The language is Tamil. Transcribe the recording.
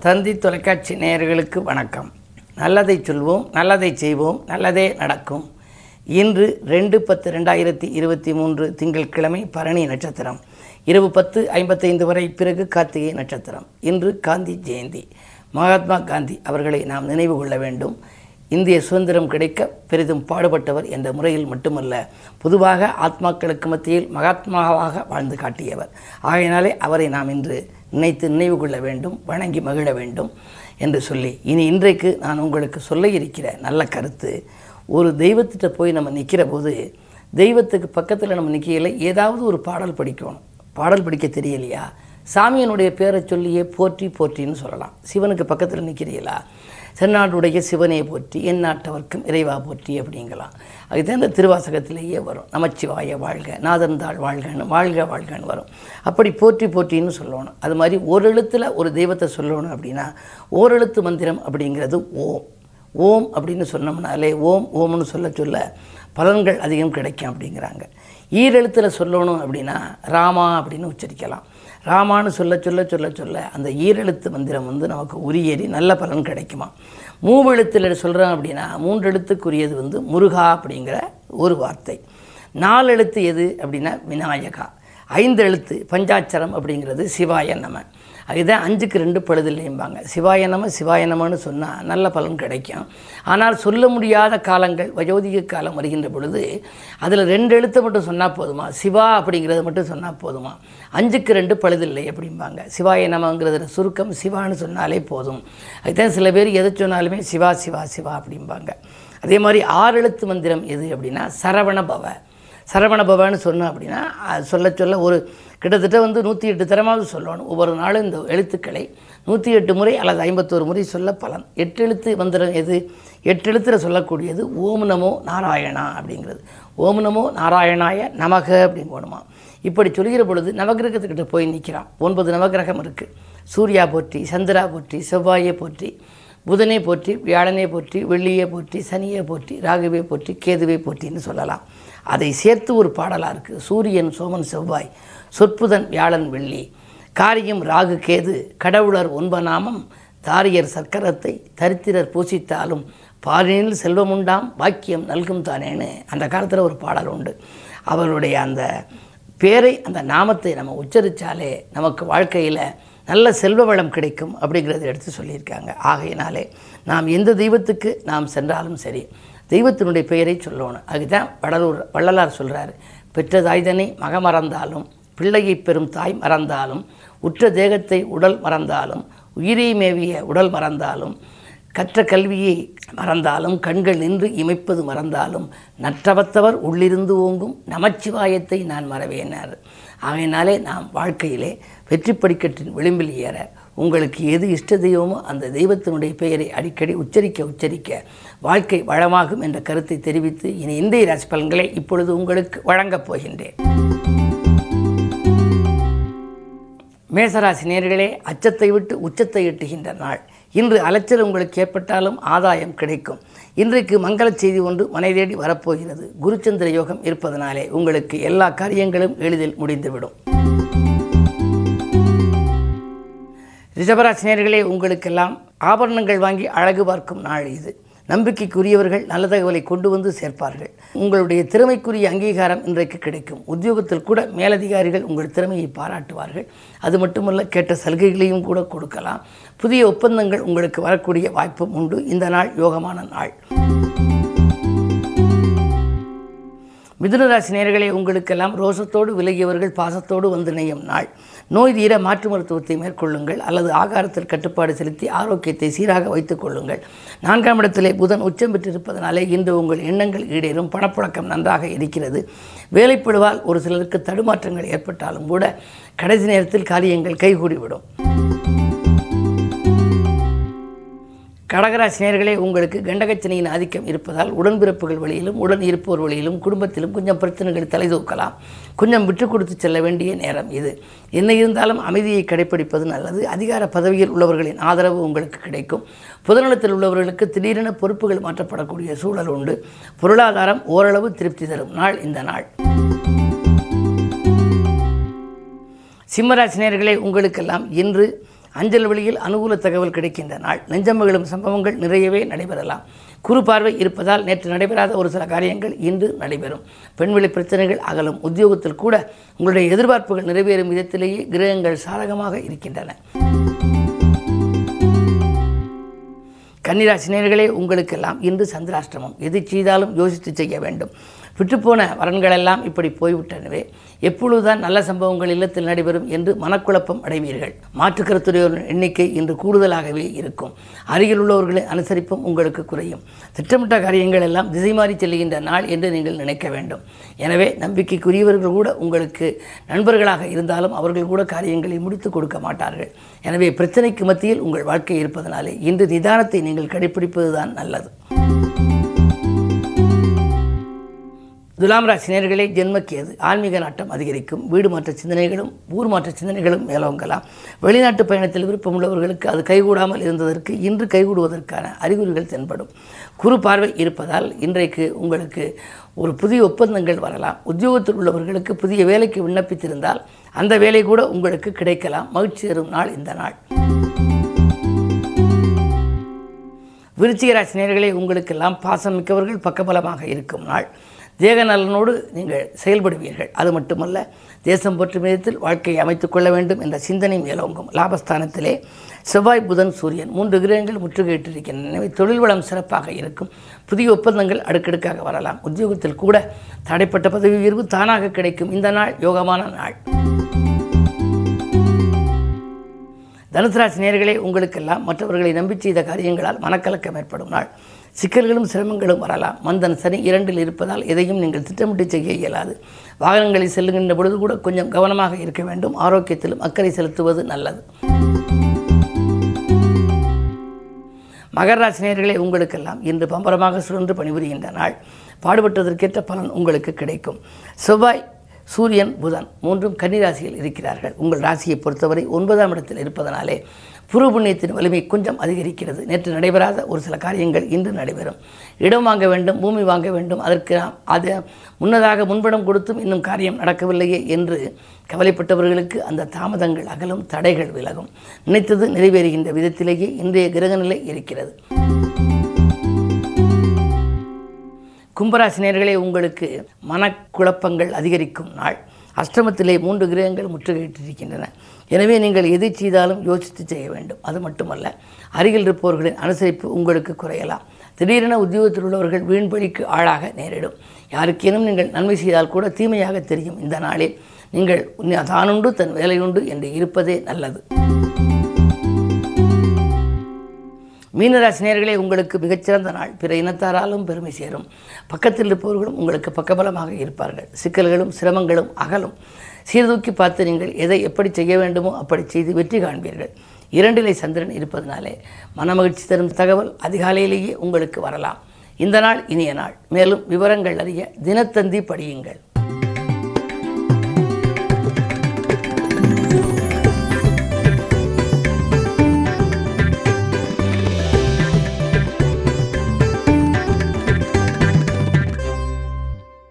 தந்தி தொலைக்காட்சி நேயர்களுக்கு வணக்கம். நல்லதை சொல்வோம் நல்லதை செய்வோம் நல்லதே நடக்கும். இன்று ரெண்டு பத்து ரெண்டாயிரத்தி இருபத்தி மூன்று திங்கட்கிழமை பரணி நட்சத்திரம். இரவு பத்து ஐம்பத்தைந்து வரை பிறகு கார்த்திகை நட்சத்திரம். இன்று காந்தி ஜெயந்தி. மகாத்மா காந்தி அவர்களை நாம் நினைவு கொள்ள வேண்டும். இந்திய சுதந்திரம் கிடைக்க பெரிதும் பாடுபட்டவர் என்ற முறையில் மட்டுமல்ல பொதுவாக ஆத்மாக்களுக்கு மத்தியில் மகாத்மாவாக வாழ்ந்து காட்டியவர். ஆகையினாலே அவரை நாம் இன்று நினைத்து நினைவு கொள்ள வேண்டும் வணங்கி மகிழ வேண்டும் என்று சொல்லி இனி இன்றைக்கு நான் உங்களுக்கு சொல்ல இருக்கிற நல்ல கருத்து ஒரு தெய்வத்திட்ட போய் நம்ம நிற்கிற போது தெய்வத்துக்கு பக்கத்தில் நம்ம நிற்கையில் ஏதாவது ஒரு பாடல் படிக்கணும். பாடல் படிக்க தெரியலையா? சாமியனுடைய பேரை சொல்லியே போற்றி போற்றின்னு சொல்லலாம். சிவனுக்கு பக்கத்தில் நிற்கிறீங்களா தென்னாடுடைய சிவனை போற்றி என் நாட்டவர்க்கும் இறைவா போற்றி அப்படிங்கலாம். அதுதான் இந்த திருவாசகத்திலேயே வரும். நமச்சிவாய வாழ்க நாதந்தாள் வாழ்கன்னு வாழ்க வாழ்கன்னு வரும். அப்படி போற்றி போற்றின்னு சொல்லணும். அது மாதிரி ஒரு எழுத்தில் ஒரு தெய்வத்தை சொல்லணும் அப்படின்னா ஓரெழுத்து மந்திரம் அப்படிங்கிறது ஓம். ஓம் அப்படின்னு சொன்னோம்னாலே ஓம் ஓம்னு சொல்ல சொல்ல பலன்கள் அதிகம் கிடைக்கும் அப்படிங்கிறாங்க. ஈரெழுத்தில் சொல்லணும் அப்படின்னா ராமா அப்படின்னு உச்சரிக்கலாம். ராமான்னு சொல்ல சொல்ல சொல்ல சொல்ல அந்த ஈரெழுத்து மந்திரம் வந்து நமக்கு உரியேறி நல்ல பலன் கிடைக்குமா? மூவெழுத்தில் சொல்கிறோம் அப்படின்னா மூன்று எழுத்துக்குரியது வந்து முருகா அப்படிங்கிற ஒரு வார்த்தை. நாலு எழுத்து எது அப்படின்னா விநாயகா. ஐந்து எழுத்து பஞ்சாட்சரம் அப்படிங்கிறது சிவாய நம. அதுதான் அஞ்சுக்கு ரெண்டு பழுதில்லையும்பாங்க. சிவாய நம சிவாய நமன்னு சொன்னால் நல்ல பலன் கிடைக்கும். ஆனால் சொல்ல முடியாத காலங்கள் வயோதிக காலம் வருகின்ற பொழுது அதில் ரெண்டு எழுத்தை மட்டும் சொன்னால் போதுமா? சிவா அப்படிங்கிறத மட்டும் சொன்னால் போதுமா? அஞ்சுக்கு ரெண்டு பழுதில்லை அப்படிம்பாங்க. சிவாய நமங்கிறதுல சுருக்கம் சிவான்னு சொன்னாலே போதும். அதுதான் சில பேர் எதை சொன்னாலுமே சிவா சிவா சிவா அப்படிம்பாங்க. அதே மாதிரி ஆறு எழுத்து மந்திரம் எது அப்படின்னா சரவண பவ. சரவண பவான்னு சொன்னோம் அப்படின்னா அது சொல்ல சொல்ல ஒரு கிட்டத்தட்ட வந்து நூற்றி எட்டு தரமாவது சொல்லணும். ஒவ்வொரு நாளும் இந்த எழுத்துக்களை நூற்றி எட்டு முறை அல்லது ஐம்பத்தோரு முறை சொல்ல பலன். எட்டு எழுத்து மந்திரம் எது? எட்டு எழுத்தில் சொல்லக்கூடியது ஓம் நமோ நாராயணா அப்படிங்கிறது. ஓம் நமோ நாராயணாய நமக அப்படின்னு போகணுமா இப்படி சொல்கிற பொழுது நவகிரகத்துக்கிட்ட போய் நிற்கிறான் ஒன்பது நவகிரகம் இருக்குது சூர்யா போற்றி சந்திரா போற்றி செவ்வாயை போற்றி புதனை போற்றி வியாழனை போற்றி வெள்ளியை போற்றி சனியை போற்றி ராகுவை போற்றி கேதுவை போற்றின்னு சொல்லலாம். அதை சேர்த்து ஒரு பாடலாக இருக்குது சூரியன் சோமன் செவ்வாய் சொற்புதன் வியாழன் வெள்ளி. காரியம் ராகு கேது கடவுளர் ஒன்பநாமம் தாரியர் சர்க்கரத்தை தரித்திரர் பூசித்தாலும் பாலினில் செல்வமுண்டாம் பாக்கியம் நல்கும் தானேன்னு அந்த காலத்தில் ஒரு பாடல் உண்டு. அவருடைய அந்த பேரை அந்த நாமத்தை நம்ம உச்சரித்தாலே நமக்கு வாழ்க்கையில் நல்ல செல்வ வளம் கிடைக்கும் அப்படிங்கிறத எடுத்து சொல்லியிருக்காங்க. ஆகையினாலே நாம் எந்த தெய்வத்துக்கு நாம் சென்றாலும் சரி தெய்வத்தினுடைய பெயரை சொல்லணும். அதுதான் வடலூர் வள்ளலார் சொல்கிறார் பெற்ற தாய்தனை மக மறந்தாலும் பிள்ளையை பெறும் தாய் மறந்தாலும் உற்ற தேகத்தை உடல் மறந்தாலும் உயிரை மேவிய உடல் மறந்தாலும் கற்ற கல்வியை மறந்தாலும் கண்கள் நின்று இமைப்பது மறந்தாலும் நற்றவத்தவர் உள்ளிருந்து ஓங்கும் நமச்சிவாயத்தை நான் மறவேனார். ஆகையினாலே நாம் வாழ்க்கையிலே வெற்றி படிக்கட்டின் விளிம்பில் ஏற உங்களுக்கு எது இஷ்ட தெய்வமோ அந்த தெய்வத்தினுடைய பெயரை அடிக்கடி உச்சரிக்க உச்சரிக்க வாழ்க்கை வளமாகும் என்ற கருத்தை தெரிவித்து இனி இந்திய ராசி பலன்களை இப்பொழுது உங்களுக்கு வழங்கப் போகின்றேன். மேசராசி நேர்களே அச்சத்தை விட்டு உச்சத்தை எட்டுகின்ற நாள். இன்று அலைச்சல் உங்களுக்கு ஏற்பட்டாலும் ஆதாயம் கிடைக்கும். இன்றைக்கு மங்கள செய்தி ஒன்று மனை தேடி வரப்போகிறது. குருச்சந்திர யோகம் இருப்பதனாலே உங்களுக்கு எல்லா காரியங்களும் எளிதில் முடிந்துவிடும். ரிஷபராசினியர்களே உங்களுக்கெல்லாம் ஆபரணங்கள் வாங்கி அழகு பார்க்கும் நாள் இது. நம்பிக்கைக்குரியவர்கள் நல்ல தகவலை கொண்டு வந்து சேர்ப்பார்கள். உங்களுடைய திறமைக்குரிய அங்கீகாரம் இன்றைக்கு கிடைக்கும். உத்தியோகத்தில் கூட மேலதிகாரிகள் உங்கள் திறமையை பாராட்டுவார்கள். அது மட்டுமல்ல கேட்ட சலுகைகளையும் கூட கொடுக்கலாம். புதிய ஒப்பந்தங்கள் உங்களுக்கு வரக்கூடிய வாய்ப்பும் உண்டு. இந்த நாள் யோகமான நாள். மிதுனராசி நேர்களே உங்களுக்கெல்லாம் ரோசத்தோடு விலகியவர்கள் பாசத்தோடு வந்து நெய்யும் நாள். நோய் தீர மாற்று மருத்துவத்தை மேற்கொள்ளுங்கள் அல்லது ஆகாரத்தில் கட்டுப்பாடு செலுத்தி ஆரோக்கியத்தை சீராக வைத்துக் கொள்ளுங்கள். நான்காம் இடத்திலே புதன் உச்சம் பெற்றிருப்பதனாலே இன்று உங்கள் எண்ணங்கள் ஈடேறும் பணப்புழக்கம் நன்றாக இருக்கிறது. வேலைப்படுவால் ஒரு சிலருக்கு தடுமாற்றங்கள் ஏற்பட்டாலும் கூட கடைசி நேரத்தில் காரியங்கள் கைகூடிவிடும். கடகராசினியர்களே உங்களுக்கு கண்டகச்சனையின் ஆதிக்கம் இருப்பதால் உடன்பிறப்புகள் வழியிலும் உடன் இருப்போர் வழியிலும் குடும்பத்திலும் கொஞ்சம் பிரச்சனைகள் தலைதூக்கலாம் கொஞ்சம் விட்டு கொடுத்து செல்ல வேண்டிய நேரம் இது. என்ன இருந்தாலும் அமைதியை கடைப்பிடிப்பது நல்லது. அதிகார பதவியில் உள்ளவர்களின் ஆதரவு உங்களுக்கு கிடைக்கும். பொதுநலத்தில் உள்ளவர்களுக்கு திடீரென பொறுப்புகள் மாற்றப்படக்கூடிய சூழல் உண்டு. பொருளாதாரம் ஓரளவு திருப்தி தரும் நாள் இந்த நாள். சிம்மராசினியர்களே உங்களுக்கெல்லாம் இன்று அஞ்சல் வழியில் அனுகூல தகவல் கிடைக்கின்ற நாள். நெஞ்சமகளும் சம்பவங்கள் நிறையவே நடைபெறலாம். குறு பார்வை இருப்பதால் நேற்று நடைபெறாத ஒரு சில காரியங்கள் இன்று நடைபெறும். பெண்வெளி பிரச்சனைகள் அகலும். உத்தியோகத்தில் கூட உங்களுடைய எதிர்பார்ப்புகள் நிறைவேறும் விதத்திலேயே கிரகங்கள் சாதகமாக இருக்கின்றன. கன்னிராசினியர்களே உங்களுக்கெல்லாம் இன்று சந்திராஷ்டிரமம். எது செய்தாலும் யோசித்து செய்ய வேண்டும். விட்டுப்போன வரன்களெல்லாம் இப்படி போய்விட்டனவே. எப்பொழுதுதான் நல்ல சம்பவங்கள் இல்லத்தில் நடைபெறும் என்று மனக்குழப்பம் அடைவீர்கள். மாற்றுக்கருத்துடையோரின் எண்ணிக்கை இன்று கூடுதலாகவே இருக்கும். அருகில் உள்ளவர்களை அனுசரிப்பும் உங்களுக்கு குறையும். திட்டமிட்ட காரியங்கள் எல்லாம் திசை மாறி செல்கின்ற நாள் என்று நீங்கள் நினைக்க வேண்டும். எனவே நம்பிக்கைக்குரியவர்கள் கூட உங்களுக்கு நண்பர்களாக இருந்தாலும் அவர்கள் கூட காரியங்களை முடித்து கொடுக்க மாட்டார்கள். எனவே பிரச்சனைக்கு மத்தியில் உங்கள் வாழ்க்கை இருப்பதனாலே இன்று நிதானத்தை நீங்கள் கடைபிடிப்பதுதான் நல்லது. துலாம் ராசி நேர்களே ஜென்மக்கியது ஆன்மீக நாட்டம் அதிகரிக்கும். வீடு மாற்ற சிந்தனைகளும் ஊர் மாற்ற சிந்தனைகளும் மேலோங்கலாம். வெளிநாட்டு பயணத்தில் விருப்பமுள்ளவர்களுக்கு அது கைகூடாமல் இருந்ததற்கு இன்று கைகூடுவதற்கான அறிகுறிகள் தென்படும். குறு பார்வை இருப்பதால் இன்றைக்கு உங்களுக்கு ஒரு புதிய ஒப்பந்தங்கள் வரலாம். உத்தியோகத்தில் உள்ளவர்களுக்கு புதிய வேலைக்கு விண்ணப்பித்திருந்தால் அந்த வேலை கூட உங்களுக்கு கிடைக்கலாம். மகிழ்ச்சி தரும் நாள் இந்த நாள். விருச்சிக நேர்களே உங்களுக்கெல்லாம் பாசம் மிக்கவர்கள் பக்கபலமாக இருக்கும் நாள். தேகநலனோடு நீங்கள் செயல்படுவீர்கள். அது மட்டுமல்ல தேசம் பற்றும் விதத்தில் வாழ்க்கையை அமைத்துக் கொள்ள வேண்டும் என்ற சிந்தனை மேலோங்கும் லாபஸ்தானத்திலே செவ்வாய் புதன் சூரியன் மூன்று கிரகங்கள் முற்றுகையிட்டிருக்கின்றன. எனவே தொழில் வளம் சிறப்பாக இருக்கும். புதிய ஒப்பந்தங்கள் அடுக்கடுக்காக வரலாம். உத்தியோகத்தில் கூட தடைப்பட்ட பதவி உயர்வு தானாக கிடைக்கும். இந்த நாள் யோகமான நாள். தனுசராசி நேர்களே உங்களுக்கெல்லாம் மற்றவர்களை நம்பி செய்த காரியங்களால் மனக்கலக்கம் ஏற்படும் நாள். சிக்கல்களும் சிரமங்களும் வரலாம். மந்தன் சனி இரண்டில் இருப்பதால் எதையும் நீங்கள் திட்டமிட்டு செய்ய இயலாது. வாகனங்களில் செல்லுகின்ற பொழுது கூட கொஞ்சம் கவனமாக இருக்க வேண்டும். ஆரோக்கியத்திலும் அக்கறை செலுத்துவது நல்லது. மகர உங்களுக்கெல்லாம் இன்று பம்பரமாக சுழன்று பணிபுரிகின்ற நாள். பாடுபட்டதற்கேற்ற பலன் உங்களுக்கு கிடைக்கும். செவ்வாய் சூரியன் புதன் மூன்றும் கன்னிராசியில் இருக்கிறார்கள். உங்கள் ராசியை பொறுத்தவரை ஒன்பதாம் இடத்தில் இருப்பதனாலே பூரூபுண்ணியத்தின் வலிமை கொஞ்சம் அதிகரிக்கிறது. நேற்று நடைபெறாத ஒரு சில காரியங்கள் இன்று நடைபெறும். இடம் வாங்க வேண்டும் பூமி வாங்க வேண்டும். அதற்கு அது முன்னதாக முன்படம் கொடுத்தும் இன்னும் காரியம் நடக்கவில்லையே என்று கவலைப்பட்டவர்களுக்கு அந்த தாமதங்கள் அகலும் தடைகள் விலகும். நினைத்தது நிறைவேறுகின்ற விதத்திலேயே இன்றைய கிரகநிலை இருக்கிறது. கும்பராசினியர்களே உங்களுக்கு மனக்குழப்பங்கள் அதிகரிக்கும் நாள். அஷ்டமத்திலே மூன்று கிரகங்கள் முற்றுகையிட்டிருக்கின்றன. எனவே நீங்கள் எதை செய்தாலும் யோசித்து செய்ய வேண்டும். அது மட்டுமல்ல அருகில் இருப்பவர்களின் அனுசரிப்பு உங்களுக்கு குறையலாம். திடீரென உத்தியோகத்தில் உள்ளவர்கள் வீண்பழிக்கு ஆளாக நேரிடும். யாருக்கேனும் நீங்கள் நன்மை செய்தால் கூட தீமையாக தெரியும். இந்த நாளில் நீங்கள் தானுண்டு தன் வேலையுண்டு என்று இருப்பதே நல்லது. மீனராசினியர்களே உங்களுக்கு மிகச்சிறந்த நாள். பிற இனத்தாராலும் பெருமை சேரும். பக்கத்தில் இருப்பவர்களும் உங்களுக்கு பக்கபலமாக இருப்பார்கள். சிக்கல்களும் சிரமங்களும் அகலும். சீர்தூக்கி பார்த்து நீங்கள் எதை எப்படி செய்ய வேண்டுமோ அப்படி செய்து வெற்றி காண்பீர்கள். இரண்டிலை சந்திரன் இருப்பதனாலே மனமகிழ்ச்சி தரும் தகவல் அதிகாலையிலேயே உங்களுக்கு வரலாம். இந்த நாள் இனிய நாள். மேலும் விவரங்கள் அறிய தினத்தந்தி படியுங்கள்.